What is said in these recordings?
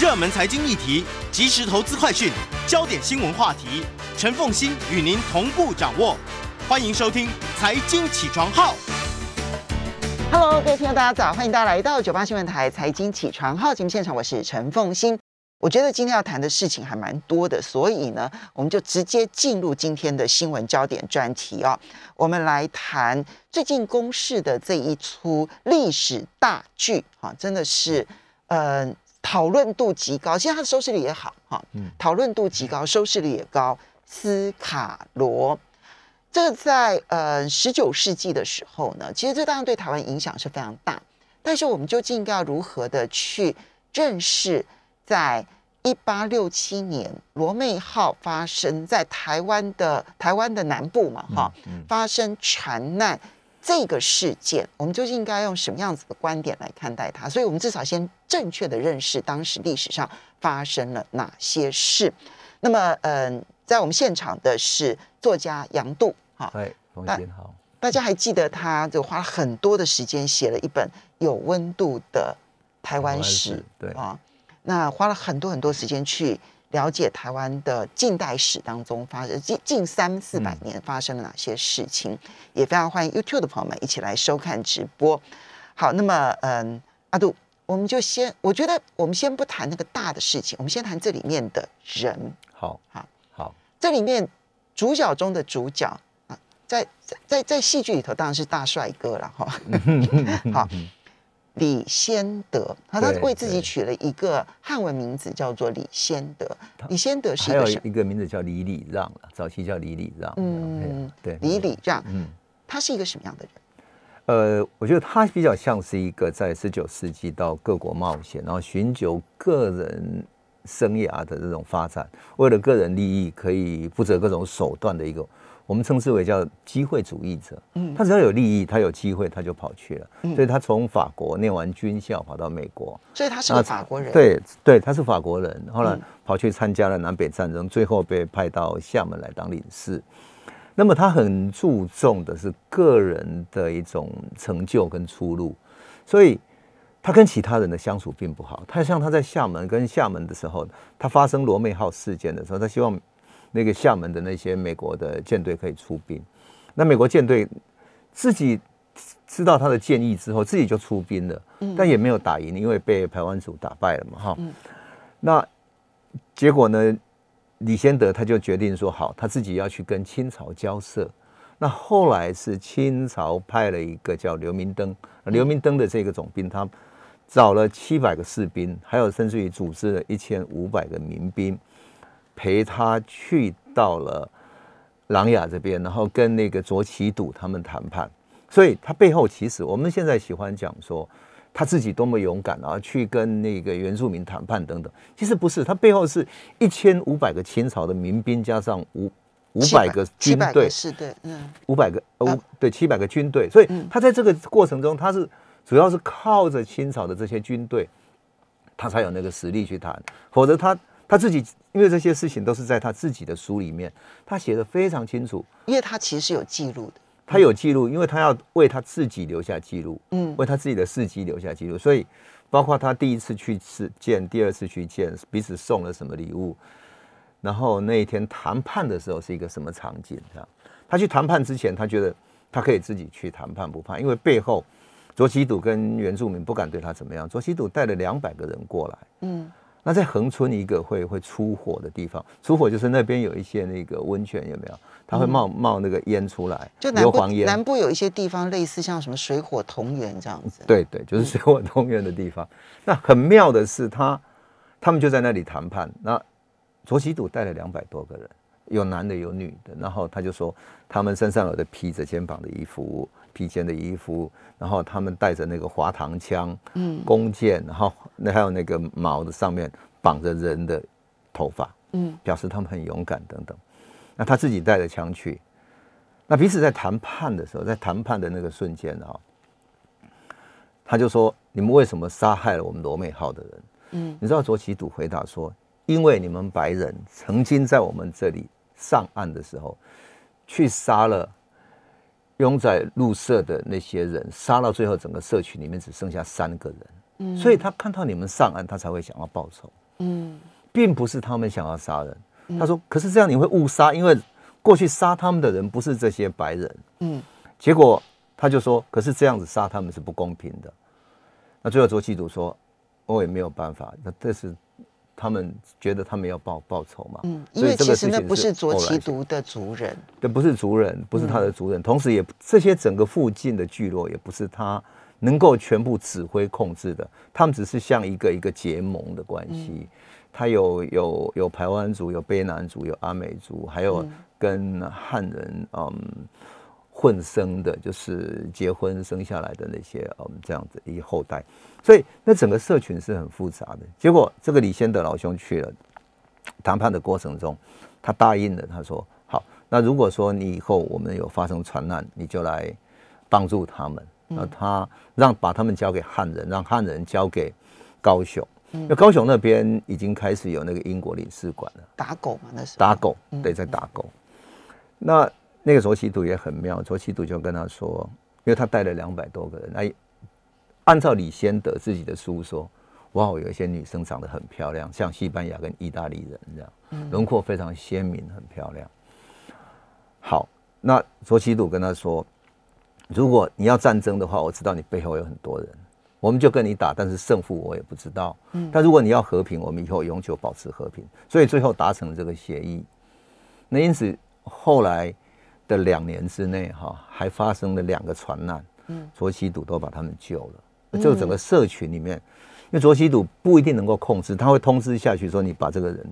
热门财经议题、即时投资快讯、焦点新闻话题，陈凤欣与您同步掌握。欢迎收听《财经起床号》。Hello，各位听众，大家早，欢迎大家来到九八新闻台财经起床号节目现场，我是陈凤欣。我觉得今天要谈的事情还蛮多的，所以呢，我们就直接进入今天的新闻焦点专题啊、我们来谈最近公视的这一出历史大剧啊，真的是呃讨论度极高，其实它的收视率也好哈，嗯讨论度极高，收视率也高。斯卡罗，这个在呃十九世纪的时候呢，其实这当然对台湾影响是非常大。但是我们究竟应该要如何的去认识，在一八六七年罗妹号发生在台湾的台湾的南部嘛，哈、嗯发生船难这个事件，我们究竟应该用什么样子的观点来看待它？所以，我们至少先正确的认识当时历史上发生了哪些事。那么，嗯、在我们现场的是作家杨度，哈、嗨，冯那鑫好，大家还记得他就花了很多的时间写了一本有温度的台湾史台湾史，对啊，那花了很多很多时间去了解台湾的近代史当中发生近近三四百年发生了哪些事情，也非常欢迎 YouTube 的朋友们一起来收看直播。好，那么嗯，阿杜，我们就先，我觉得我们先不谈那个大的事情，我们先谈这里面的人。好，好，好，这里面主角中的主角啊，在在在在戏剧里头当然是大帅哥了哈。好 李先德，他他为自己取了一个汉文名字叫做李先德。李先德是还有一个名字叫李礼让了，早期叫李礼让，嗯嗯，对，李礼让，嗯，他是一个什么样的人？呃，我觉得他比较像是一个在十九世纪到各国冒险，然后寻求个人生涯的这种发展，为了个人利益可以不择各种手段的一个，我们称之为叫机会主义者。嗯他只要有利益，他有机会，他就跑去了。嗯所以他从法国念完军校，跑到美国，所以他是个法国人。，对对，他是法国人，后来嗯跑去参加了南北战争，最后被派到厦门来当领事。那么他很注重的是个人的一种成就跟出路，所以他跟其他人的相处并不好。他像他在厦门跟厦门的时候，他发生罗妹号事件的时候，他希望那个厦门的那些美国的舰队可以出兵。那美国舰队自己知道他的建议之后，自己就出兵了，但也没有打赢，因为被台湾组打败了嘛，哈。那结果呢？李先德他就决定说好，他自己要去跟清朝交涉。那后来是清朝派了一个叫刘明灯，刘明灯的这个总兵，他找了七百个士兵，还有甚至于组织了一千五百个民兵，陪他去到了琅琊这边，然后跟那个卓奇笃他们谈判。所以他背后其实我们现在喜欢讲说他自己多么勇敢啊，去跟那个原住民谈判等等。其实不是，他背后是一千五百个清朝的民兵加上五五百个军队，是对，嗯，五百个呃啊五对七百个军队，所以嗯他在这个过程中，他是主要是靠着清朝的这些军队，他才有那个实力去谈，否则他他自己因为这些事情都是在他自己的书里面，他写的非常清楚，因为他其实是有记录的。他有记录，因为他要为他自己留下记录，嗯为他自己的事迹留下记录，所以包括他第一次去吃见，第二次去见，彼此送了什么礼物，然后那一天谈判的时候是一个什么场景？这样，他去谈判之前，他觉得他可以自己去谈判不怕，因为背后卓奇笃跟原住民不敢对他怎么样。卓奇笃带了两百个人过来，嗯那在恒村一个会会出火的地方，出火就是那边有一些那个温泉有没有？它会冒、冒那个烟出来，嗯就南部。南部有一些地方类似像什么水火同源这样子。对对，就是水火同源的地方。那很妙的是他，他们就在那里谈判。那卓奇笃带了两百多个人，有男的有女的。然后他就说，他们身上有的披着肩膀的衣服、披肩的衣服，然后他们带着那个滑膛枪、嗯弓箭，然后那还有那个矛的上面绑着人的头发，嗯表示他们很勇敢等等。那他自己带着枪去，那彼此在谈判的时候，在谈判的那个瞬间啊、他就说：“你们为什么杀害了我们罗美号的人？”嗯你知道卓奇笃回答说：“因为你们白人曾经在我们这里上岸的时候，去杀了拥在入社的那些人，杀到最后整个社区里面只剩下三个人。嗯所以他看到你们上岸，他才会想要报仇。嗯，并不是他们想要杀人。他说：“可是这样你会误杀，因为过去杀他们的人不是这些白人。”嗯，结果他就说：“可是这样子杀他们是不公平的。”那最后卓奇祖说：“我也没有办法。”那这是他们觉得他们要报报仇嘛？嗯，因为其实那不是卓奇族的族人，对，不是族人，不是他的族人，同时也这些整个附近的聚落也不是他能够全部指挥控制的，他们只是像一个一个结盟的关系。他有有有排湾族，有卑南族，有阿美族，还有跟汉人嗯混生的，就是结婚生下来的那些嗯这样子一后代，所以那整个社群是很复杂的。结果这个李先德老兄去了谈判的过程中，他答应了，他说好，那如果说你以后我们有发生船难，你就来帮助他们。那他让把他们交给汉人，让汉人交给高雄。那高雄那边已经开始有那个英国领事馆了，打狗嘛那是打狗，对，在打狗。那那个卓西度也很妙，卓西度就跟他说，因为他带了两百多个人，那按照李先德自己的书说，哇，有一些女生长得很漂亮，像西班牙跟意大利人这样，轮廓非常鲜明，很漂亮。好，那卓西度跟他说，如果你要战争的话，我知道你背后有很多人。我们就跟你打，但是胜负我也不知道。嗯，但如果你要和平，我们以后永久保持和平。所以最后达成这个协议。那因此后来的两年之内，哈，还发生了两个船难。嗯，卓西赌都把他们救了。就整个社群里面，因为卓西赌不一定能够控制，他会通知下去说你把这个人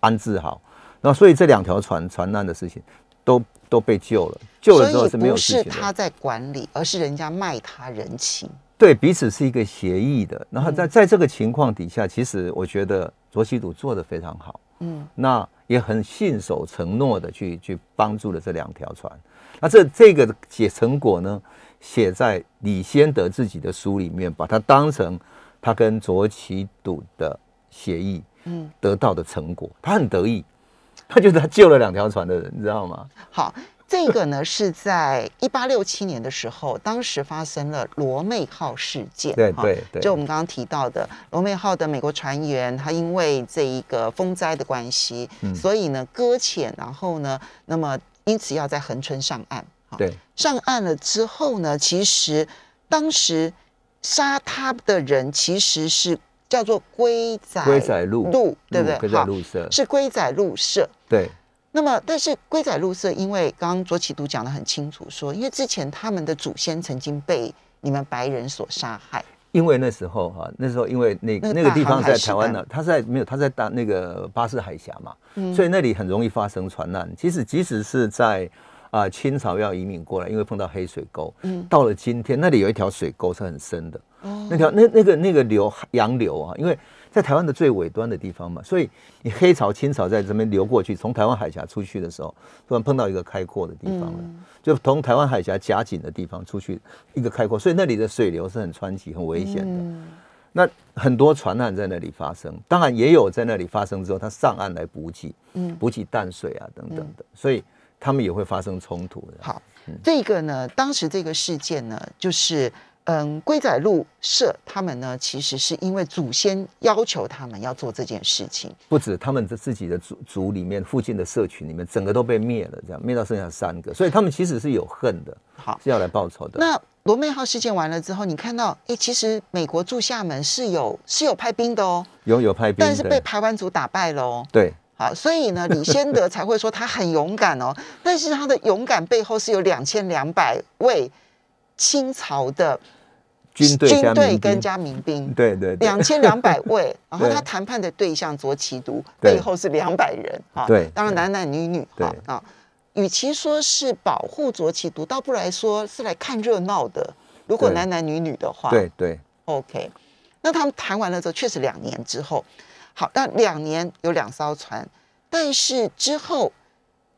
安置好。那所以这两条船船难的事情都都被救了。救了之后是没有事情不是他在管理，而是人家卖他人情。对彼此是一个协议的，然后在在这个情况底下，其实我觉得卓西赌做的非常好，嗯，那也很信守承诺的去去帮助了这两条船，那这这个写成果呢，写在李先德自己的书里面，把它当成他跟卓奇笃的协议，嗯，得到的成果，他很得意，他觉得他救了两条船的人，你知道吗？好。这个呢是在一八六七年的时候，当时发生了罗妹号事件。对对对，就我们刚刚提到的罗妹号的美国船员，他因为这一个风灾的关系，所以呢搁浅，然后呢，那么因此要在横春上岸。对，上岸了之后呢，其实当时杀他的人其实是叫做龟仔龟仔路路，对不对？龟仔路社是龟仔路社。对。那么，但是龟仔路社，因为刚刚卓启都讲的很清楚，说因为之前他们的祖先曾经被你们白人所杀害。因为那时候哈，那时候因为那那个地方在台湾呢，他在没有他在大那个巴士海峡嘛，所以那里很容易发生船难。其实即使是在啊清朝要移民过来，因为碰到黑水沟，嗯，到了今天那里有一条水沟是很深的，哦，那条那那个那个流洋流啊，因为。在台湾的最尾端的地方嘛，所以你黑潮、清潮在这边流过去，从台湾海峡出去的时候，突然碰到一个开阔的地方了，就从台湾海峡夹紧的地方出去一个开阔，所以那里的水流是很湍急、很危险的。那很多船难在那里发生，当然也有在那里发生之后，他上岸来补给，嗯，补给淡水啊等等的，所以他们也会发生冲突的。好，这个呢，当时这个事件呢，就是。嗯，龟仔路社他们呢，其实是因为祖先要求他们要做这件事情。不止他们的自己的族族里面，附近的社群里面，整个都被灭了，这样灭到剩下三个，所以他们其实是有恨的，好是要来报仇的。那罗妹号事件完了之后，你看到，哎，其实美国驻厦门是有是有派兵的哦，有有派兵，但是被台湾族打败了哦。对，好，所以呢，李先德才会说他很勇敢哦，但是他的勇敢背后是有两千两百位清朝的。军队军队跟加民兵，对对，两千两百位，然后他谈判的对象卓奇都背后是两百人啊，对，当然男男女女啊啊，与其说是保护卓奇都，倒不来说是来看热闹的。如果男男女女的话，对对，OK，那他们谈完了之后，确实两年之后，好，那两年有两艘船，但是之后。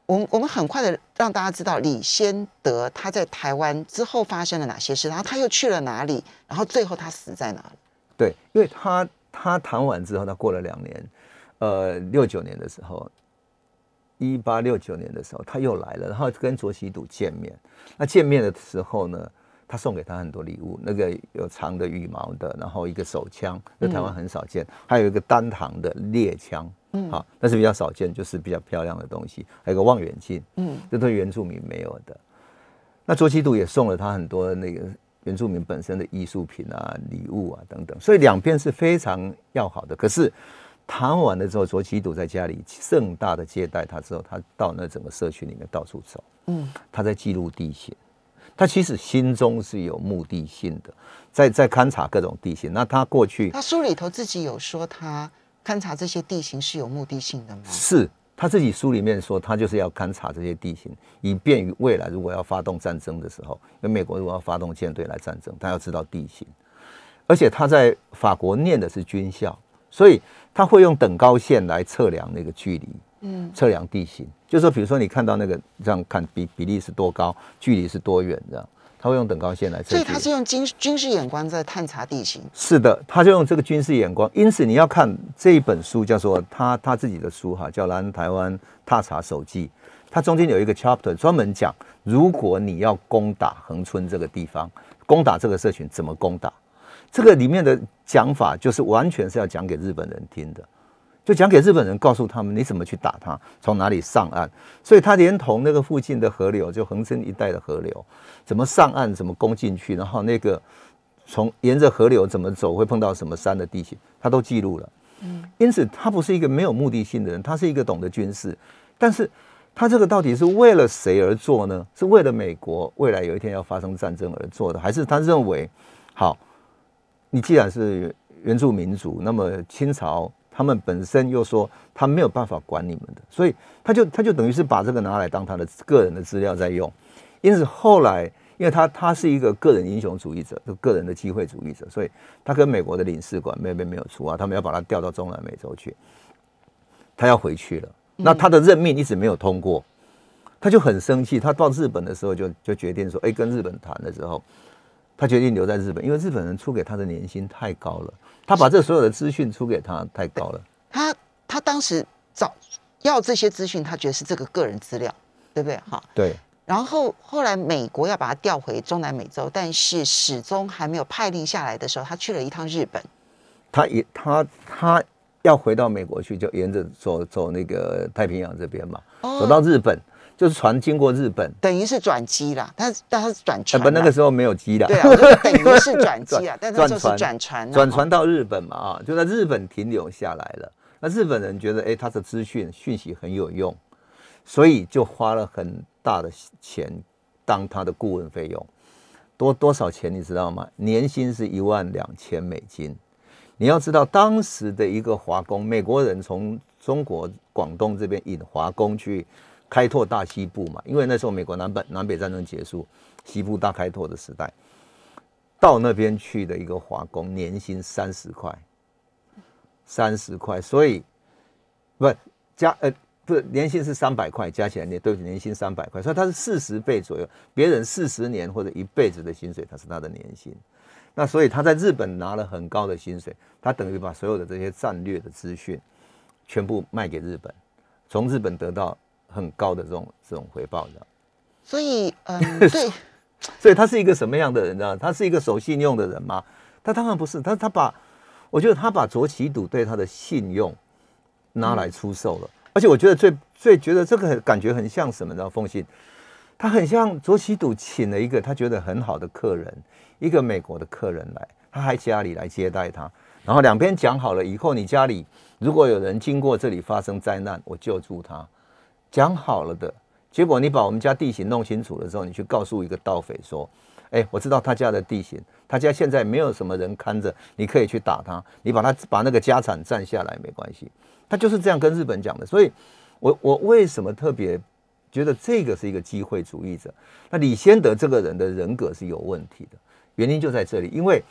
我我们很快的让大家知道李先德他在台湾之后发生了哪些事，然后他又去了哪里，然后最后他死在哪里？对，因为他他谈完之后，他过了两年，呃，六九年的时候，一八六九年的时候他又来了，然后跟卓西笃见面。那见面的时候呢，他送给他很多礼物，那个有长的羽毛的，然后一个手枪，在台湾很少见，还有一个单膛的猎枪，嗯，好，那是比较少见，就是比较漂亮的东西，还有个望远镜，嗯，这都是原住民没有的。那卓奇笃也送了他很多那个原住民本身的艺术品啊、礼物啊等等，所以两边是非常要好的。可是谈完了之后，卓奇笃在家里盛大的接待他之后，他到那整个社区里面到处走，嗯，他在记录地形。他其实心中是有目的性的，在在勘察各种地形。那他过去，他书里头自己有说，他勘察这些地形是有目的性的吗？是他自己书里面说，他就是要勘察这些地形，以便于未来如果要发动战争的时候，因为美国如果要发动舰队来战争，他要知道地形。而且他在法国念的是军校，所以他会用等高线来测量那个距离。嗯，测量地形，就是说，比如说你看到那个这样看比比例是多高，距离是多远，这样他会用等高线来测。所以他是用军军事眼光在探查地形。是的，他就用这个军事眼光。因此你要看这一本书，叫做他他自己的书哈，叫《南台湾踏查手记》。它中间有一个 chapter 专门讲，如果你要攻打恒春这个地方，攻打这个社群怎么攻打？这个里面的讲法就是完全是要讲给日本人听的。就讲给日本人，告诉他们你怎么去打他，从哪里上岸。所以他连同那个附近的河流，就横生一带的河流，怎么上岸，怎么攻进去，然后那个从沿着河流怎么走，会碰到什么山的地形，他都记录了。嗯，因此他不是一个没有目的性的人，他是一个懂得军事。但是他这个到底是为了谁而做呢？是为了美国未来有一天要发生战争而做的，还是他认为，好，你既然是原住民族，那么清朝。他们本身又说他没有办法管你们的，所以他就他就等于是把这个拿来当他的个人的资料在用。因此后来，因为他他是一个个人英雄主义者，就个人的机会主义者，所以他跟美国的领事馆没没没有出啊，他们要把他调到中南美洲去，他要回去了。那他的任命一直没有通过，他就很生气。他到日本的时候就就决定说，哎，跟日本谈的时候，他决定留在日本，因为日本人出给他的年薪太高了。他把这所有的资讯出给他太高了。他他当时找要这些资讯，他觉得是这个个人资料，对不对？哈，对。然后后来美国要把他调回中南美洲，但是始终还没有派令下来的时候，他去了一趟日本。他也他他要回到美国去，就沿着走走那个太平洋这边嘛，走到日本。就是船经过日本，等于是转机啦。但是但是转船，不，那个时候没有机的。对啊，等于是转机啊。但是就是转船，转船到日本嘛啊，就在日本停留下来了。那日本人觉得，哎，他的资讯讯息很有用，所以就花了很大的钱当他的顾问费用。多多少钱你知道吗？年薪是一万两千美金。你要知道，当时的一个华工，美国人从中国广东这边引华工去。开拓大西部嘛，因为那时候美国南北南北战争结束，西部大开拓的时代，到那边去的一个华工年薪三十块，三十块，所以不加呃不年薪是三百块，加起来年对不起年薪三百块，所以他是四十倍左右，别人四十年或者一辈子的薪水，他是他的年薪，那所以他在日本拿了很高的薪水，他等于把所有的这些战略的资讯全部卖给日本，从日本得到。很高的这种这种回报的，所以嗯，对，所以他是一个什么样的人呢？他是一个守信用的人吗？他当然不是，他他把我觉得他把卓奇赌对他的信用拿来出售了，而且我觉得最最觉得这个感觉很像什么呢？奉信，他很像卓奇赌请了一个他觉得很好的客人，一个美国的客人来，他还家里来接待他，然后两边讲好了以后，你家里如果有人经过这里发生灾难，我救助他。讲好了的结果，你把我们家地形弄清楚了之后，你去告诉一个盗匪说：“哎，我知道他家的地形，他家现在没有什么人看着，你可以去打他，你把他把那个家产占下来没关系。”他就是这样跟日本讲的。所以，我我为什么特别觉得这个是一个机会主义者？那李先德这个人的人格是有问题的，原因就在这里，因为。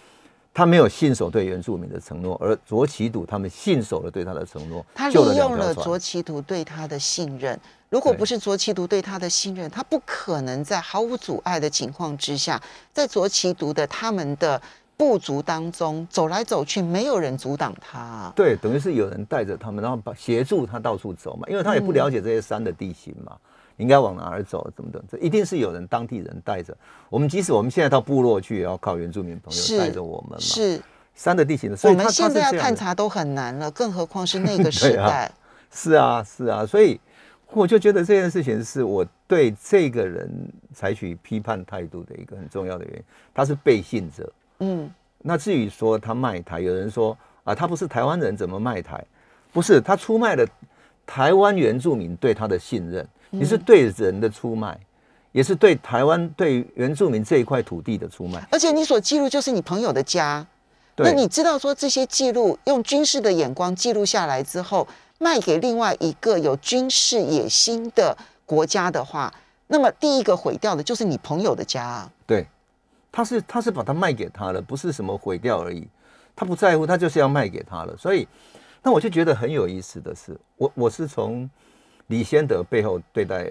他没有信守对原住民的承诺，而卓奇笃他们信守了对他的承诺。他利用了卓奇笃对他的信任。如果不是卓奇笃对他的信任，他不可能在毫无阻碍的情况之下，在卓奇笃的他们的部族当中走来走去，没有人阻挡他。对，等于是有人带着他们，然后把协助他到处走嘛，因为他也不了解这些山的地形嘛。应该往哪儿走，怎么等，这一定是有人当地人带着。我们即使我们现在到部落去，也要靠原住民朋友带着我们嘛。是山的地形的，所我们现在要探查都很难了，更何况是那个 时代。是啊，是啊，所以我就觉得这件事情是我对这个人采取批判态度的一个很重要的原因。他是背信者。嗯，那至于说他卖台，有人说啊，他不是台湾人，怎么卖台？不是，他出卖了台湾原住民对他的信任。你是对人的出卖，也是对台湾对原住民这一块土地的出卖。而且你所记录就是你朋友的家，那，你知道说这些记录用军事的眼光记录下来之后，卖给另外一个有军事野心的国家的话，那么第一个毁掉的就是你朋友的家啊。对，他是他是把它卖给他了，不是什么毁掉而已。他不在乎，他就是要卖给他了。所以，那我就觉得很有意思的是，我我是从李先德背后对待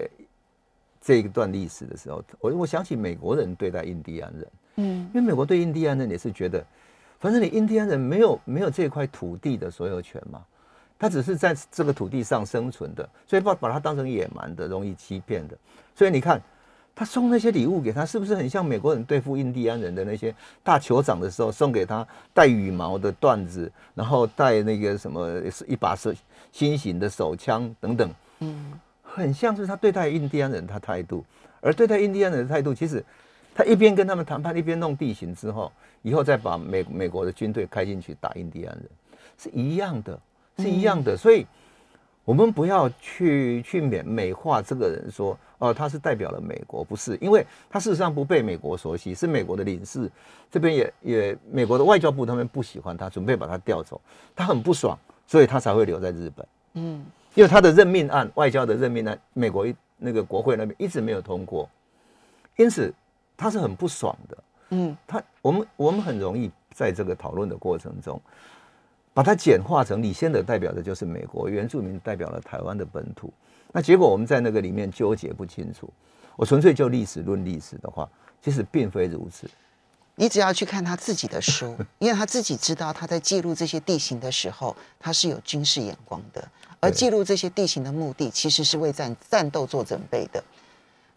这一段历史的时候，我我想起美国人对待印第安人，嗯。因为美国对印第安人也是觉得，反正你印第安人没有没有这块土地的所有权嘛，他只是在这个土地上生存的，所以把把他当成野蛮的、容易欺骗的。所以你看，他送那些礼物给他，是不是很像美国人对付印第安人的那些大酋长的时候送给他带羽毛的缎子，然后带那个什么一把手新型的手枪等等，嗯，很像是他对待印第安人他态度，而对待印第安人的态度，其实他一边跟他们谈判，一边弄地形之后，以后再把美美国的军队开进去打印第安人，是一样的，是一样的。所以，我们不要去去美美化这个人说，哦，他是代表了美国，不是，因为他事实上不被美国熟悉，是美国的领事这边也 也美国的外交部他们不喜欢他，准备把他调走，他很不爽，所以他才会留在日本。嗯，因为他的任命案，外交的任命案，美国一那个国会那边一直没有通过，因此他是很不爽的。嗯，他我们我们很容易在这个讨论的过程中，把它简化成李先德代表的就是美国，原住民代表了台湾的本土。那结果我们在那个里面纠结不清楚。我纯粹就历史论历史的话，其实并非如此。你只要去看他自己的书，因为他自己知道他在记录这些地形的时候，他是有军事眼光的，而记录这些地形的目的其实是为战战斗做准备的。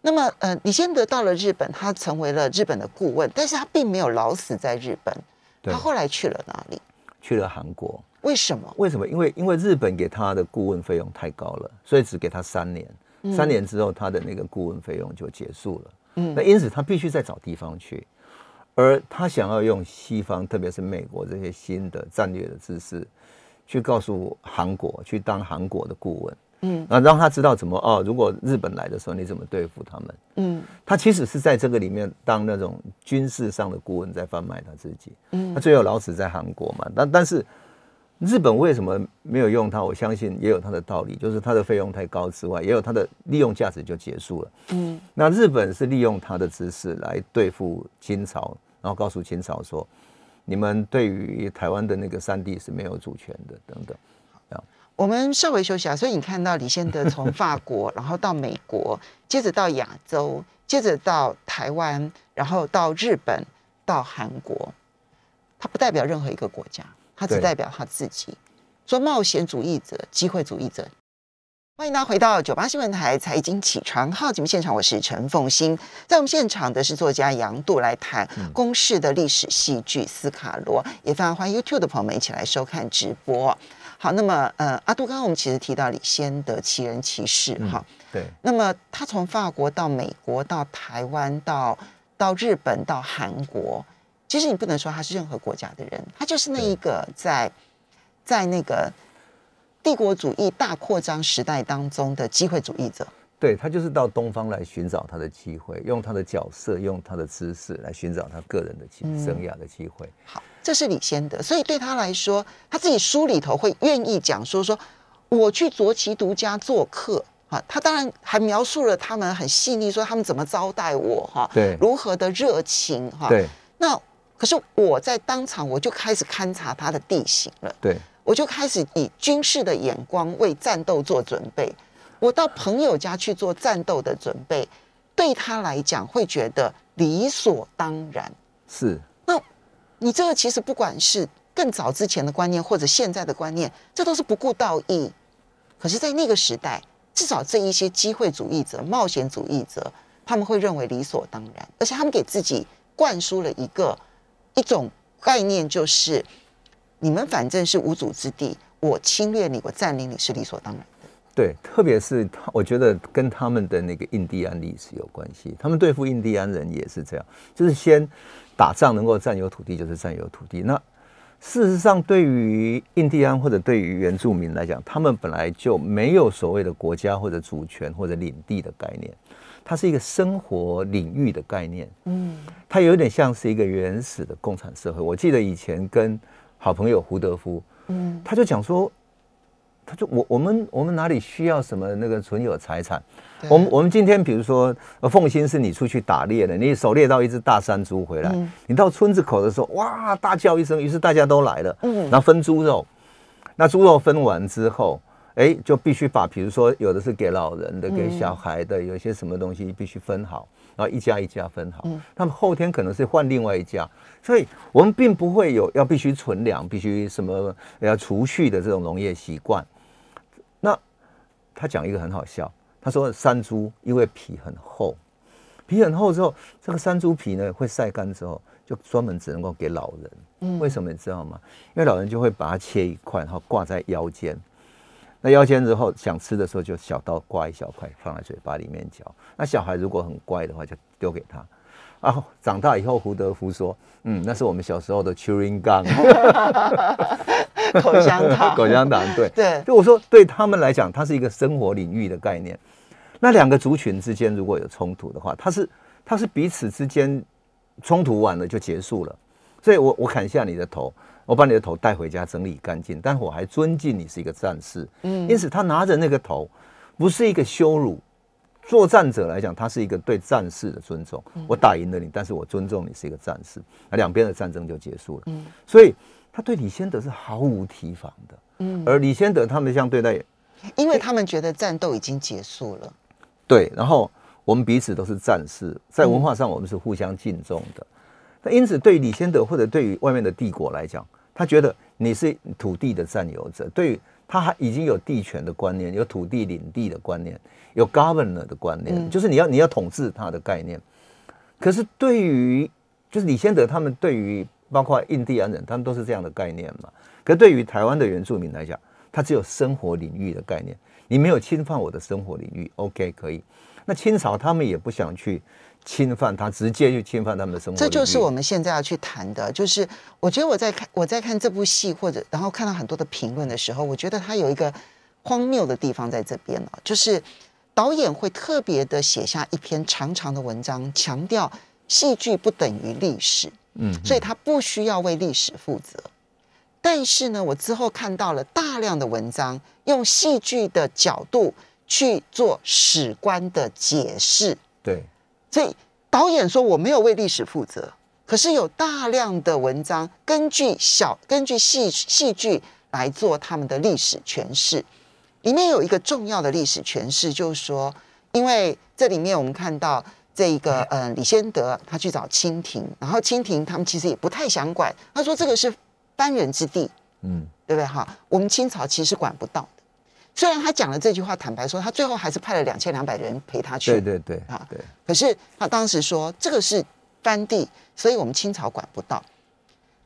那么，呃，李先德到了日本，他成为了日本的顾问，但是他并没有老死在日本，他后来去了哪里？去了韩国，为什么？为什么？因为因为日本给他的顾问费用太高了，所以只给他三年。三年之后，他的那个顾问费用就结束了。嗯那因此他必须再找地方去，而他想要用西方，特别是美国这些新的战略的知识，去告诉韩国，去当韩国的顾问，嗯那让他知道怎么哦，如果日本来的时候，你怎么对付他们？嗯他其实是在这个里面当那种军事上的顾问，在贩卖他自己。嗯他最后老死在韩国嘛，但但是日本为什么没有用他？我相信也有他的道理，就是他的费用太高之外，也有他的利用价值就结束了。嗯那日本是利用他的知识来对付金朝，然后告诉清朝说，你们对于台湾的那个山地是没有主权的，等等。我们稍微休息啊，所以你看到李先德从法国，然后到美国，接着到亚洲，接着到台湾，然后到日本，到韩国，他不代表任何一个国家，他只代表他自己。说冒险主义者、机会主义者。欢迎大家回到九八新闻台财经起床号节目现场，我是陈凤欣。在我们现场的是作家杨度来谈公式的历史戏剧《斯卡罗》，也非常欢迎 YouTube 的朋友们一起来收看直播。好，那么呃，阿杜刚刚我们其实提到李先德奇人奇事嗯哈，对，那么他从法国到美国到台湾到到日本到韩国，其实你不能说他是任何国家的人，他就是那一个在在那个帝国主义大扩张时代当中的机会主义者。对他就是到东方来寻找他的机会，用他的角色，用他的知识来寻找他个人的机嗯生涯的机会。好，这是李先德，所以对他来说，他自己书里头会愿意讲说说，我去卓奇独家做客。啊，他当然还描述了他们很细腻，说他们怎么招待我哈，对。如何的热情哈，对。那可是我在当场我就开始勘察他的地形了，对我就开始以军事的眼光为战斗做准备。我到朋友家去做战斗的准备，对他来讲会觉得理所当然。是，那你这个其实不管是更早之前的观念，或者现在的观念，这都是不顾道义。可是，在那个时代，至少这一些机会主义者、冒险主义者，他们会认为理所当然，而且他们给自己灌输了一个一种概念，就是你们反正是无主之地，我侵略你，我占领你是理所当然。对，特别是他，我觉得跟他们的那个印第安历史有关系。他们对付印第安人也是这样，就是先打仗能够占有土地，就是占有土地。那事实上，对于印第安或者对于原住民来讲，他们本来就没有所谓的国家或者主权或者领地的概念，它是一个生活领域的概念。嗯，它有点像是一个原始的共产社会。我记得以前跟好朋友胡德夫，嗯，他就讲说。他就我我们我们哪里需要什么那个存有财产？我们我们今天比如说，凤心是你出去打猎的，你狩猎到一只大山猪回来，你到村子口的时候，哇，大叫一声，于是大家都来了，嗯，然后分猪肉，那猪肉分完之后，哎，就必须把，比如说有的是给老人的，给小孩的，有些什么东西必须分好，然后一家一家分好，他们后天可能是换另外一家，所以我们并不会有要必须存粮，必须什么要储蓄的这种农业习惯。那他讲一个很好笑，他说山猪因为皮很厚，皮很厚之后，这个山猪皮呢会晒干之后，就专门只能够给老人。嗯，为什么你知道吗？因为老人就会把它切一块，然后挂在腰间。那腰间之后想吃的时候，就小刀刮一小块放在嘴巴里面嚼。那小孩如果很乖的话，就丢给他。啊，长大以后，胡德夫说：“嗯，那是我们小时候的 chewing gum，口香糖，口香糖。”对对，就我说，对他们来讲，它是一个生活领域的概念。那两个族群之间如果有冲突的话，它是它是彼此之间冲突完了就结束了。所以我我砍下你的头，我把你的头带回家整理干净，但我还尊敬你是一个战士。嗯，因此他拿着那个头，不是一个羞辱。作战者来讲，他是一个对战士的尊重。我打赢了你，但是我尊重你是一个战士，那两边的战争就结束了。嗯，所以他对李先德是毫无提防的。嗯，而李先德他们相对待，因为他们觉得战斗已经结束了。对，然后我们彼此都是战士，在文化上我们是互相敬重的。那因此，对于李先德或者对于外面的帝国来讲，他觉得你是土地的占有者，对于他还已经有地权的观念，有土地领地的观念。有 governor 的观念，就是你要你要统治他的概念。可是对于就是李先德他们对于包括印第安人，他们都是这样的概念嘛。可对于台湾的原住民来讲，他只有生活领域的概念。你没有侵犯我的生活领域，OK 可以。那清朝他们也不想去侵犯他，直接去侵犯他们的生活。这就是我们现在要去谈的。就是我觉得我在看我在看这部戏，或者然后看到很多的评论的时候，我觉得他有一个荒谬的地方在这边了，就是。导演会特别的写下一篇长长的文章，强调戏剧不等于历史，嗯，所以他不需要为历史负责。但是呢，我之后看到了大量的文章，用戏剧的角度去做史观的解释。对，所以导演说我没有为历史负责，可是有大量的文章根据小根据戏戏剧来做他们的历史诠释。里面有一个重要的历史诠释，就是说，因为这里面我们看到这一个，嗯，李先德他去找清廷，然后清廷他们其实也不太想管，他说这个是藩人之地，嗯，对不对哈？我们清朝其实管不到的。虽然他讲了这句话，坦白说，他最后还是派了两千两百人陪他去，对对对，啊对。可是他当时说这个是藩地，所以我们清朝管不到。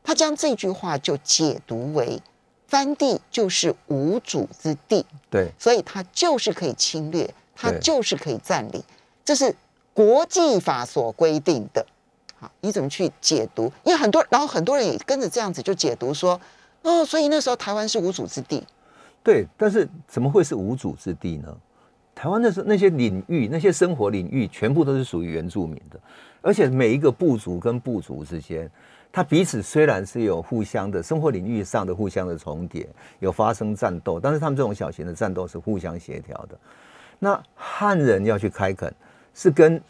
他将这句话就解读为。藩地就是无主之地，对，所以他就是可以侵略，他就是可以占领，这是国际法所规定的。好，你怎么去解读？因为很多，然后很多人也跟着这样子就解读说，哦，所以那时候台湾是无主之地。对，但是怎么会是无主之地呢？台湾那时候那些领域，那些生活领域，全部都是属于原住民的，而且每一个部族跟部族之间。他彼此虽然是有互相的生活领域上的互相的重叠，有发生战斗，但是他们这种小型的战斗是互相协调的。那汉人要去开垦，是跟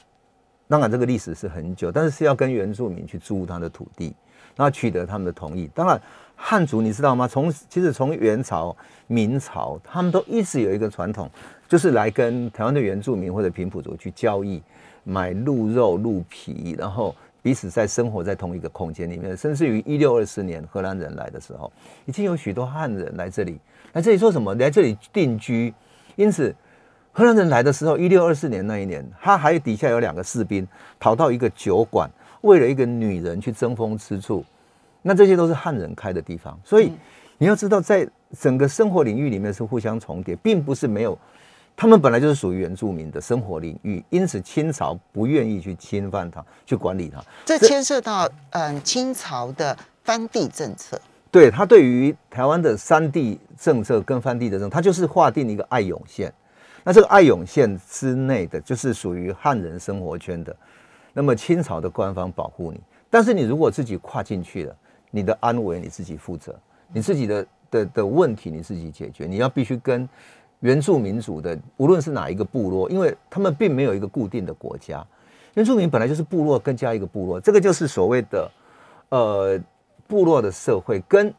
当然这个历史是很久，但是是要跟原住民去租他的土地，然后取得他们的同意。当然汉族你知道吗？从其实从元朝、明朝，他们都一直有一个传统，就是来跟台湾的原住民或者平埔族去交易，买鹿肉、鹿皮，然后。彼此在生活在同一个空间里面，甚至于一六二四年荷兰人来的时候，已经有许多汉人来这里，来这里做什么？来这里定居。因此，荷兰人来的时候，一六二四年那一年，他还底下有两个士兵逃到一个酒馆，为了一个女人去争风吃醋。那这些都是汉人开的地方，所以你要知道，在整个生活领域里面是互相重叠，并不是没有。他们本来就是属于原住民的生活领域，因此清朝不愿意去侵犯它，去管理它。这牵涉到嗯清朝的藩地政策。对他对于台湾的山地政策跟藩地的政策，他就是划定一个爱永县。那这个爱永县之内的，就是属于汉人生活圈的。那么清朝的官方保护你，但是你如果自己跨进去了，你的安危你自己负责，你自己的的的问题你自己解决，你要必须跟。原住民族的，无论是哪一个部落，因为他们并没有一个固定的国家。原住民本来就是部落，更加一个部落，这个就是所谓的呃部落的社会，跟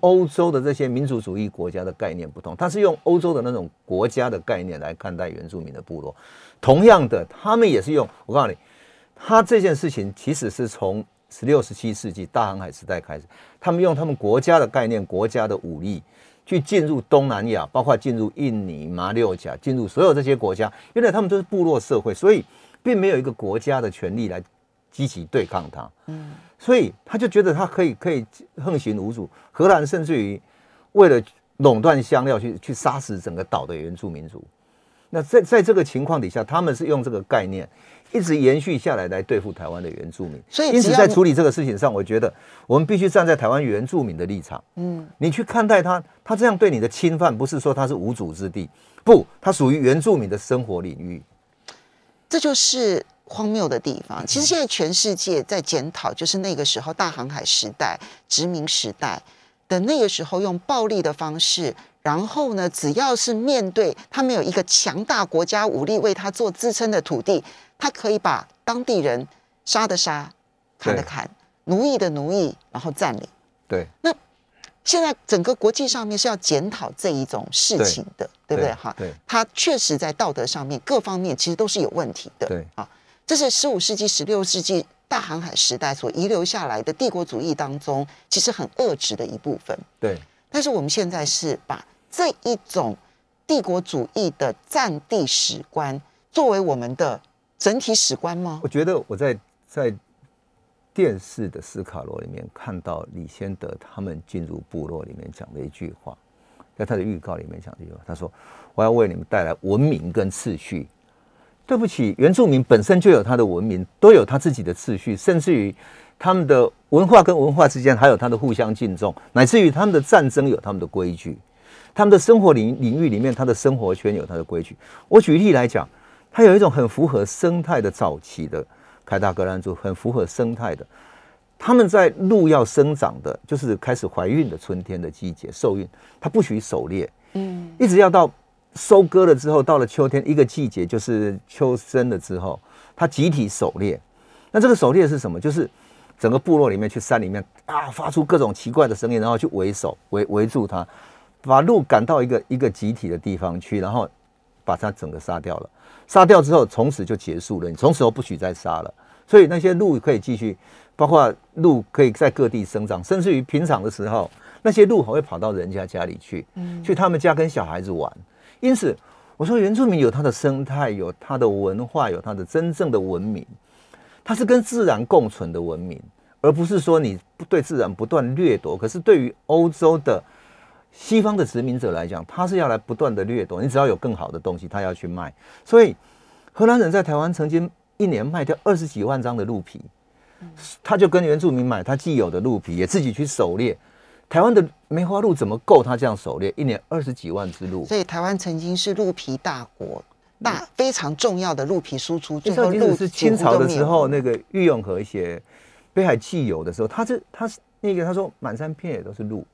欧洲的这些民族主义国家的概念不同。它是用欧洲的那种国家的概念来看待原住民的部落。同样的，他们也是用我告诉你，他这件事情其实是从十六、十七世纪大航海时代开始，他们用他们国家的概念、国家的武力。去进入东南亚，包括进入印尼、马六甲，进入所有这些国家，原来他们都是部落社会，所以并没有一个国家的权利来积极对抗他。嗯，所以他就觉得他可以可以横行无阻。荷兰甚至于为了垄断香料，去去杀死整个岛的原住民族。那在在这个情况底下，他们是用这个概念。一直延续下来来对付台湾的原住民，所以因此在处理这个事情上，我觉得我们必须站在台湾原住民的立场。嗯，你去看待他，他这样对你的侵犯，不是说他是无主之地，不，他属于原住民的生活领域。这就是荒谬的地方。其实现在全世界在检讨，就是那个时候大航海时代、殖民时代的那个时候，用暴力的方式，然后呢，只要是面对他们有一个强大国家武力为他做支撑的土地。他可以把当地人杀的杀，砍的砍，奴役的奴役，然后占领。对。那现在整个国际上面是要检讨这一种事情的，对不对？哈。对。他确实在道德上面各方面其实都是有问题的。对。啊，这是十五世纪、十六世纪大航海时代所遗留下来的帝国主义当中，其实很恶质的一部分。对。但是我们现在是把这一种帝国主义的战地史观作为我们的。整体史观吗？我觉得我在在电视的斯卡罗里面看到李先德他们进入部落里面讲的一句话，在他的预告里面讲这句话，他说：“我要为你们带来文明跟秩序。”对不起，原住民本身就有他的文明，都有他自己的秩序，甚至于他们的文化跟文化之间还有他的互相敬重，乃至于他们的战争有他们的规矩，他们的生活领领域里面，他的生活圈有他的规矩。我举例来讲。它有一种很符合生态的早期的凯达格兰族，很符合生态的。他们在鹿要生长的，就是开始怀孕的春天的季节受孕，它不许狩猎，嗯，一直要到收割了之后，到了秋天一个季节，就是秋生了之后，它集体狩猎。那这个狩猎是什么？就是整个部落里面去山里面啊，发出各种奇怪的声音，然后去围守围围住它，把鹿赶到一个一个集体的地方去，然后把它整个杀掉了。杀掉之后，从此就结束了。你从此后不许再杀了。所以那些鹿可以继续，包括鹿可以在各地生长，甚至于平常的时候，那些鹿还会跑到人家家里去，嗯去他们家跟小孩子玩。因此，我说原住民有它的生态，有它的文化，有它的真正的文明，它是跟自然共存的文明，而不是说你不对自然不断掠夺。可是对于欧洲的。西方的殖民者来讲，他是要来不断的掠夺，你只要有更好的东西，他要去卖。所以荷兰人在台湾曾经一年卖掉二十几万张的鹿皮，他就跟原住民买他既有的鹿皮，也自己去狩猎。台湾的梅花鹿怎么够他这样狩猎？一年二十几万只鹿。所以台湾曾经是鹿皮大国，大非常重要的鹿皮输出。最后，鹿是清朝的时候，那个御用和一些北海既有的时候，他是他是那个他说满山遍野都是鹿。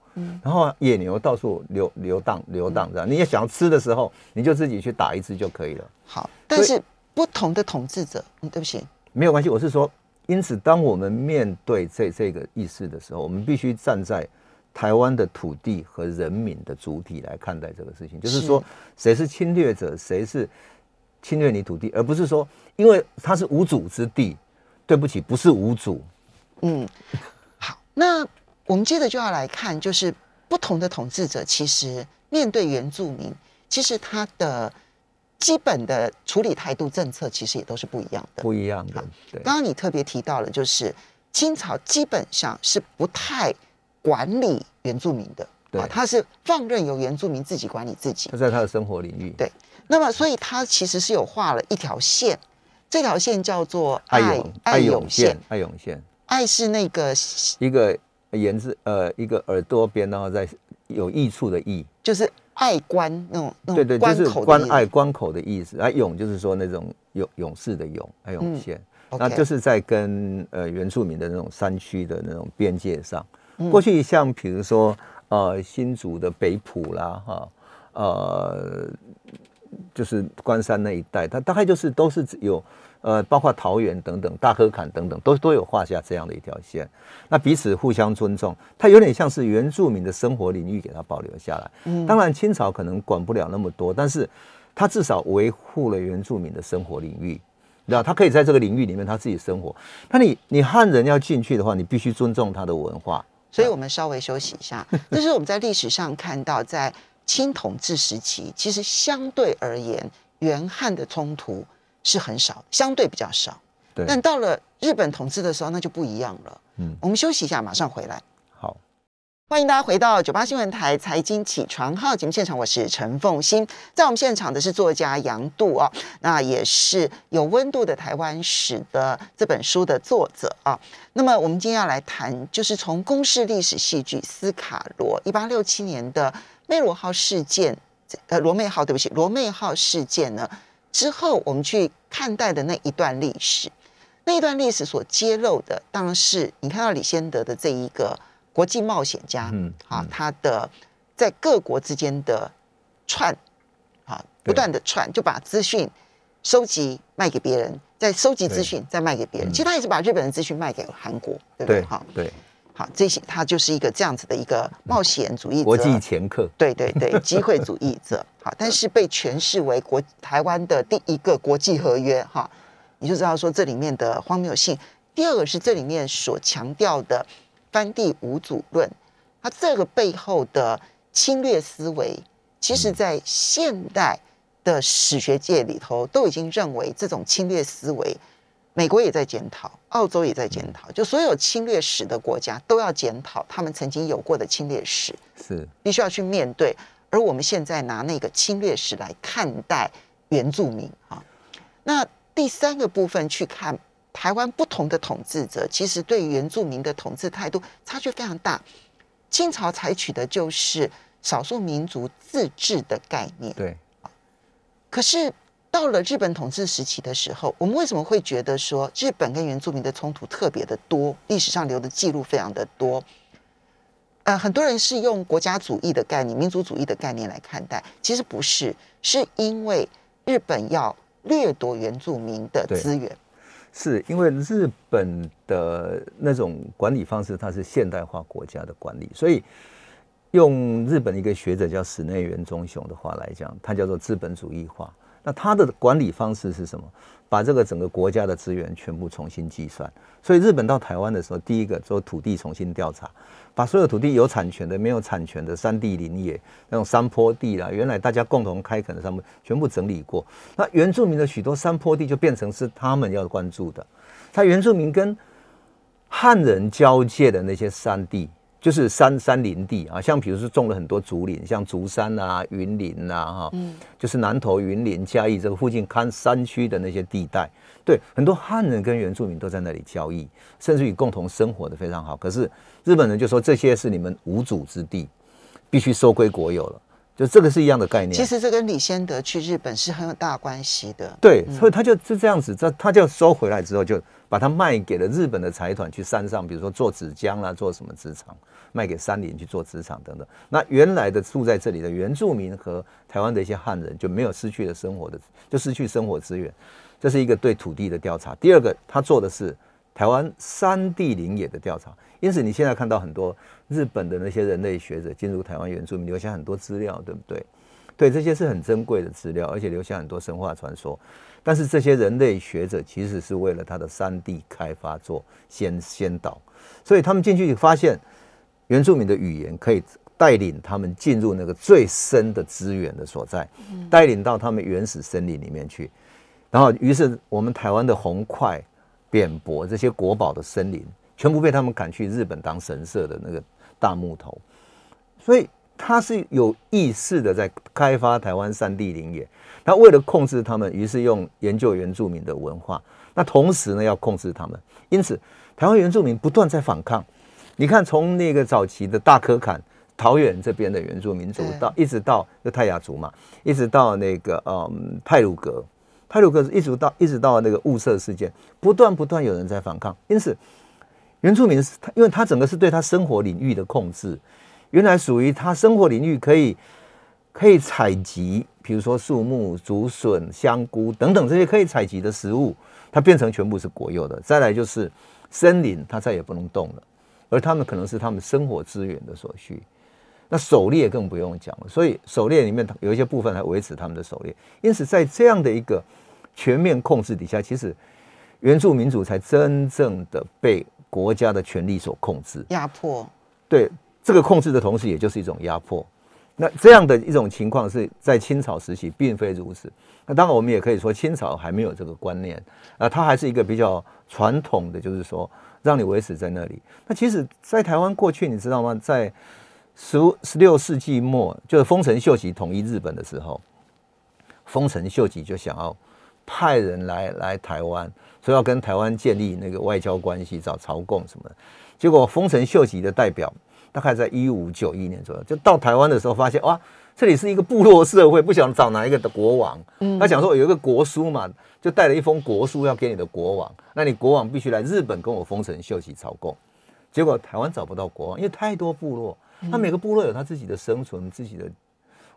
然后野牛到处流流荡流荡这样，你也想要吃的时候，你就自己去打一只就可以了。好，但是不同的统治者，嗯，对不起，没有关系。我是说，因此当我们面对这这个意识的时候，我们必须站在台湾的土地和人民的主体来看待这个事情，就是说谁是侵略者，谁是侵略你土地，而不是说因为它是无主之地，对不起，不是无主。嗯，好，那。我们接着就要来看，就是不同的统治者其实面对原住民，其实他的基本的处理态度政策其实也都是不一样的。不一样的。对，刚刚你特别提到了，就是清朝基本上是不太管理原住民的，对啊，他是放任由原住民自己管理自己他。在他的生活领域，对那么，所以他其实是有画了一条线，这条线叫做爱永爱永永线，，爱永线，爱是那个一个言字呃一个耳朵边，然后再有益处的益，就是爱关那种那对对，就是关爱关口的意思。啊，勇就是说那种勇勇士的勇，爱永县，那就是在跟呃原住民的那种山区的那种边界上。嗯。过去像比如说呃新竹的北埔啦哈，呃就是关山那一带，它大概就是都是有呃包括桃园等等大河坎等等都都有画下这样的一条线。那彼此互相尊重，它有点像是原住民的生活领域给它保留下来。嗯当然清朝可能管不了那么多，但是它至少维护了原住民的生活领域。你知道，他可以在这个领域里面他自己生活。那你你汉人要进去的话，你必须尊重他的文化。所以我们稍微休息一下。这是我们在历史上看到，在清统治时期，其实相对而言，元汉的冲突是很少，相对比较少。对，但到了日本统治的时候，那就不一样了。嗯，我们休息一下，马上回来。好，欢迎大家回到九八新闻台财经起床号节目现场，我是陈凤欣。在我们现场的是作家杨度啊，那也是有温度的台湾史的这本书的作者啊。那么我们今天要来谈，就是从公式历史戏剧《斯卡罗》一八六七年的梅罗号事件，呃，罗妹号，对不起，罗妹号事件呢之后，我们去看待的那一段历史。那一段历史所揭露的，当然是你看到李先德的这一个国际冒险家，嗯啊嗯，他的在各国之间的串，啊，不断的串，就把资讯收集卖给别人，再收集资讯再卖给别人。嗯其实他也是把日本的资讯卖给韩国，对不对？对好，对，好，这些他就是一个这样子的一个冒险主义者，国际掮客，对对对，机会主义者，好，但是被诠释为国台湾的第一个国际合约，哈，你就知道说这里面的荒谬性。第二个是这里面所强调的翻地无主论，它这个背后的侵略思维，其实在现代的史学界里头都已经认为这种侵略思维。美国也在检讨，澳洲也在检讨，就所有侵略史的国家都要检讨他们曾经有过的侵略史。是必须要去面对。而我们现在拿那个侵略史来看待原住民啊，那第三个部分去看台湾不同的统治者，其实对于原住民的统治态度差距非常大。清朝采取的就是少数民族自治的概念，对，可是到了日本统治时期的时候，我们为什么会觉得说日本跟原住民的冲突特别的多？历史上留的记录非常的多。呃，很多人是用国家主义的概念、民族主义的概念来看待，其实不是，是因为日本要掠夺原住民的资源。是因为日本的那种管理方式，它是现代化国家的管理，所以用日本一个学者叫室内元忠雄的话来讲，它叫做资本主义化。那它的管理方式是什么？把这个整个国家的资源全部重新计算。所以日本到台湾的时候，第一个做土地重新调查，把所有土地有产权的、没有产权的山地林业那种山坡地啦，原来大家共同开垦的山坡，全部整理过。那原住民的许多山坡地就变成是他们要关注的。他原住民跟汉人交界的那些山地，就是山山林地啊，像比如说种了很多竹林，像竹山啊、云林啊，哈，嗯就是南投、云林、嘉义这个附近看山区的那些地带，对，很多汉人跟原住民都在那里交易，甚至于共同生活的非常好。可是日本人就说这些是你们无主之地，必须收归国有了，就这个是一样的概念。其实这跟李先德去日本是很有大关系的。对，所以他就就这样子，这他就收回来之后，就把它卖给了日本的财团，去山上，比如说做纸浆啦，做什么纸厂，卖给山林去做纸厂等等。那原来的住在这里的原住民和台湾的一些汉人就没有失去了生活的，就失去生活资源。这是一个对土地的调查。第二个，他做的是台湾山地林野的调查。因此，你现在看到很多日本的那些人类学者进入台湾原住民，留下很多资料，对不对？对，这些是很珍贵的资料，而且留下很多神话传说。但是这些人类学者其实是为了他的山地开发做先先导，所以他们进去发现原住民的语言可以带领他们进入那个最深的资源的所在，带领到他们原始森林里面去。然后，于是我们台湾的红块、扁柏这些国宝的森林，全部被他们赶去日本当神社的那个大木头。所以，他是有意识的在开发台湾山地林野。他为了控制他们，于是用研究原住民的文化。那同时呢，要控制他们。因此，台湾原住民不断在反抗。你看，从那个早期的大可坎、桃园这边的原住民族，到一直到就泰雅族嘛，一直到那个嗯泰鲁格，泰鲁格一直到一直到那个雾社事件，不断不断有人在反抗。因此，原住民是他，因为他整个是对他生活领域的控制。原来属于他生活领域可以可以采集，比如说树木、竹笋、香菇等等这些可以采集的食物，它变成全部是国有的。再来就是森林，它再也不能动了，而他们可能是他们生活资源的所需。那狩猎更不用讲了，所以狩猎里面有一些部分来维持他们的狩猎。因此，在这样的一个全面控制底下，其实原住民族才真正的被国家的权力所控制、压迫。对。这个控制的同时，也就是一种压迫。那这样的一种情况是在清朝时期并非如此。那当然，我们也可以说清朝还没有这个观念啊，它还是一个比较传统的，就是说让你维持在那里。那其实，在台湾过去，你知道吗？在十十六世纪末，就是丰臣秀吉统一日本的时候，丰臣秀吉就想要派人来来台湾，说要跟台湾建立那个外交关系，找朝贡什么的。结果丰臣秀吉的代表。大概在一五九一年左右，就到台湾的时候，发现哇，这里是一个部落社会，不想找哪一个的国王。嗯，他想说有一个国书嘛，就带了一封国书要给你的国王，那你国王必须来日本跟我丰臣秀吉朝贡。结果台湾找不到国王，因为太多部落，他每个部落有他自己的生存、自己的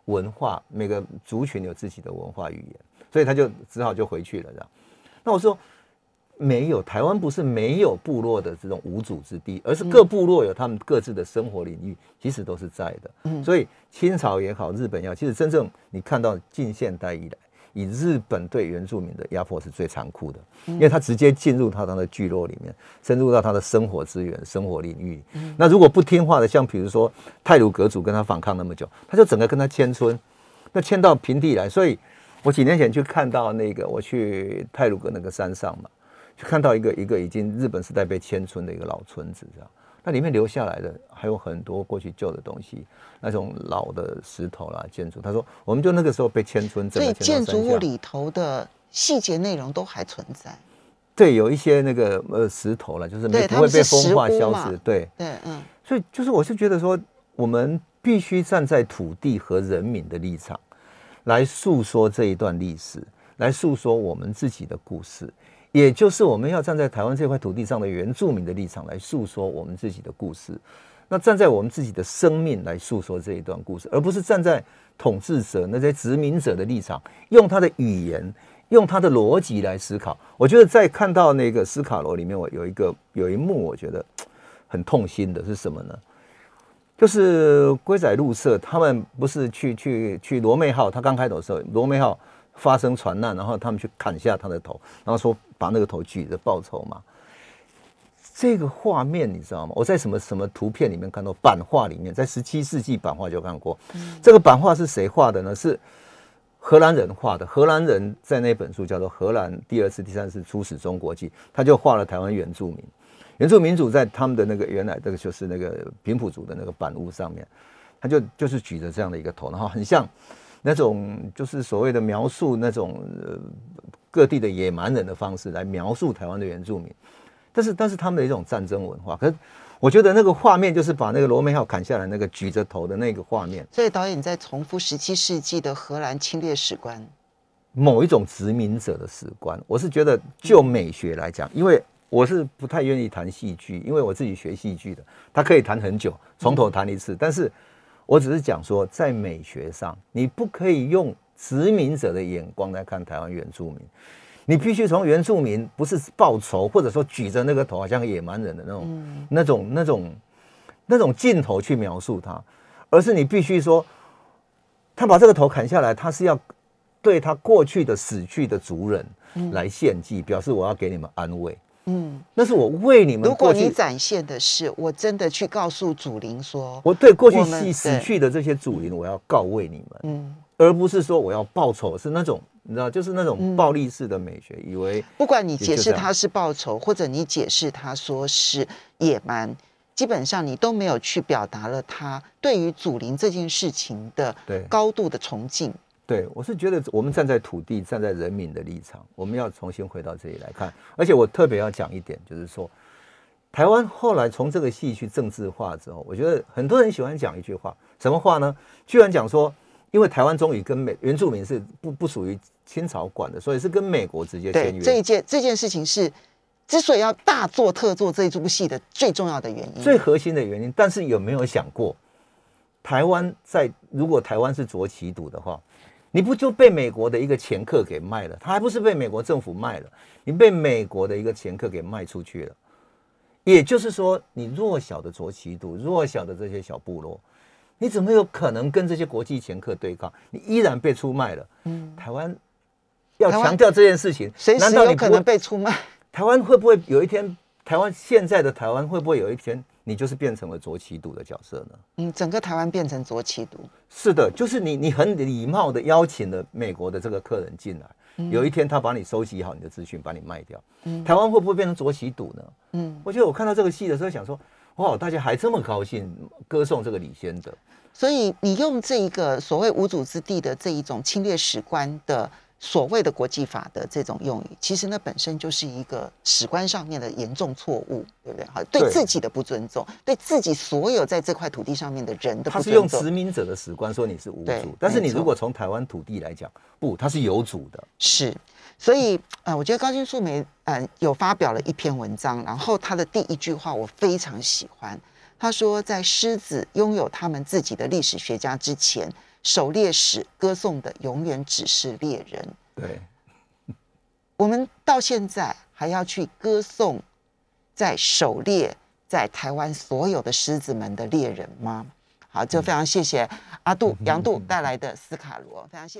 文化，每个族群有自己的文化语言，所以他就只好就回去了。这样，那我说。没有台湾不是没有部落的这种无主之地，而是各部落有他们各自的生活领域，其实都是在的。嗯，所以清朝也好，日本也好，其实真正你看到近现代以来，以日本对原住民的压迫是最残酷的，因为他直接进入到他的聚落里面，深入到他的生活资源、生活领域。嗯，那如果不听话的，像比如说泰鲁格族跟他反抗那么久，他就整个跟他迁村，那迁到平地来。所以我几年前去看到那个，我去泰鲁格那个山上嘛。就看到一个一个已经日本时代被迁村的一个老村子，这样，那里面留下来的还有很多过去旧的东西，那种老的石头啦、建筑。他说，我们就那个时候被迁村，所以建筑物里头的细节内容都还存在。对，有一些那个呃石头了，就是没不会被风化消失。对对，嗯。所以就是我是觉得说，我们必须站在土地和人民的立场，来诉说这一段历史，来诉说我们自己的故事。也就是我们要站在台湾这块土地上的原住民的立场来诉说我们自己的故事，那站在我们自己的生命来诉说这一段故事，而不是站在统治者那些殖民者的立场，用他的语言，用他的逻辑来思考。我觉得在看到那个斯卡罗里面，我有一个有一幕，我觉得很痛心的是什么呢？就是龟仔入社，他们不是去去去罗妹号，他刚开头的时候，罗妹号。发生船难，然后他们去砍下他的头，然后说把那个头举着报仇嘛。这个画面你知道吗？我在什么什么图片里面看到版画里面，在十七世纪版画就看过。这个版画是谁画的呢？是荷兰人画的。荷兰人在那本书叫做《荷兰第二次、第三次出使中国记》，他就画了台湾原住民。原住民族在他们的那个原来这个就是那个平埔族的那个板屋上面，他就就是举着这样的一个头，然后很像。那种就是所谓的描述那种呃各地的野蛮人的方式来描述台湾的原住民，但是但是他们的一种战争文化，可是我觉得那个画面就是把那个罗梅号砍下来那个举着头的那个画面。所以导演在重复十七世纪的荷兰侵略史观，某一种殖民者的史观。我是觉得就美学来讲，因为我是不太愿意谈戏剧，因为我自己学戏剧的，他可以谈很久，从头谈一次，但是。我只是讲说，在美学上，你不可以用殖民者的眼光来看台湾原住民，你必须从原住民不是报仇，或者说举着那个头好像野蛮人的那种、那种、那种、那种镜头去描述他，而是你必须说，他把这个头砍下来，他是要对他过去的死去的族人来献祭，表示我要给你们安慰。嗯，那是我为你们如果，你展现的是我真的去告诉祖灵说，我对过去死死去的这些祖灵，我要告慰你们，嗯，而不是说我要报仇，是那种你知道，就是那嗯。种暴力式的美学，以为不管你解释他是报仇，或者你解释他说是野蛮，基本上你都没有去表达了他对于祖灵这件事情的对。高度的崇敬。对，我是觉得我们站在土地、站在人民的立场，我们要重新回到这里来看。而且我特别要讲一点，就是说，台湾后来从这个戏去政治化之后，我觉得很多人喜欢讲一句话，什么话呢？居然讲说，因为台湾终于跟美原住民是不不属于清朝管的，所以是跟美国直接签约，这。一件这件事情是之所以要大做特做这一部戏的最重要的原因。最核心的原因，但是有没有想过，台湾在如果台湾是浊旗赌的话，你不就被美国的一个掮客给卖了？他还不是被美国政府卖了？你被美国的一个掮客给卖出去了。也就是说，你弱小的卓奇度，弱小的这些小部落，你怎么有可能跟这些国际掮客对抗？你依然被出卖了。嗯，台湾要强调这件事情，难道你可能被出卖。台湾会不会有一天，台湾现在的台湾会不会有一天，你就是变成了左旗赌的角色呢？嗯，整个台湾变成左旗毒。是的，就是你，你很礼貌的邀请了美国的这个客人进来，嗯有一天他把你收集好你的资讯，把你卖掉，台湾会不会变成左旗赌呢？嗯，我觉得我看到这个戏的时候，想说，哇，大家还这么高兴，歌颂这个李先德，所以你用这一个所谓无主之地的这一种侵略史观的所谓的国际法的这种用语，其实那本身就是一个史观上面的严重错误，对不对？好，对对自己的不尊重，对自己所有在这块土地上面的人的他是用不尊重。殖民者的史观说你是无主，但是你如果从台湾土地来讲，不，他是有主的。是，所以呃，我觉得高金素梅呃有发表了一篇文章，然后他的第一句话我非常喜欢，他说在狮子拥有他们自己的历史学家之前，狩猎史歌颂的永远只是猎人。对，我们到现在还要去歌颂在狩猎在台湾所有的狮子们的猎人吗？好，就非常谢谢阿杜杨杜带来的斯卡罗，非常谢谢。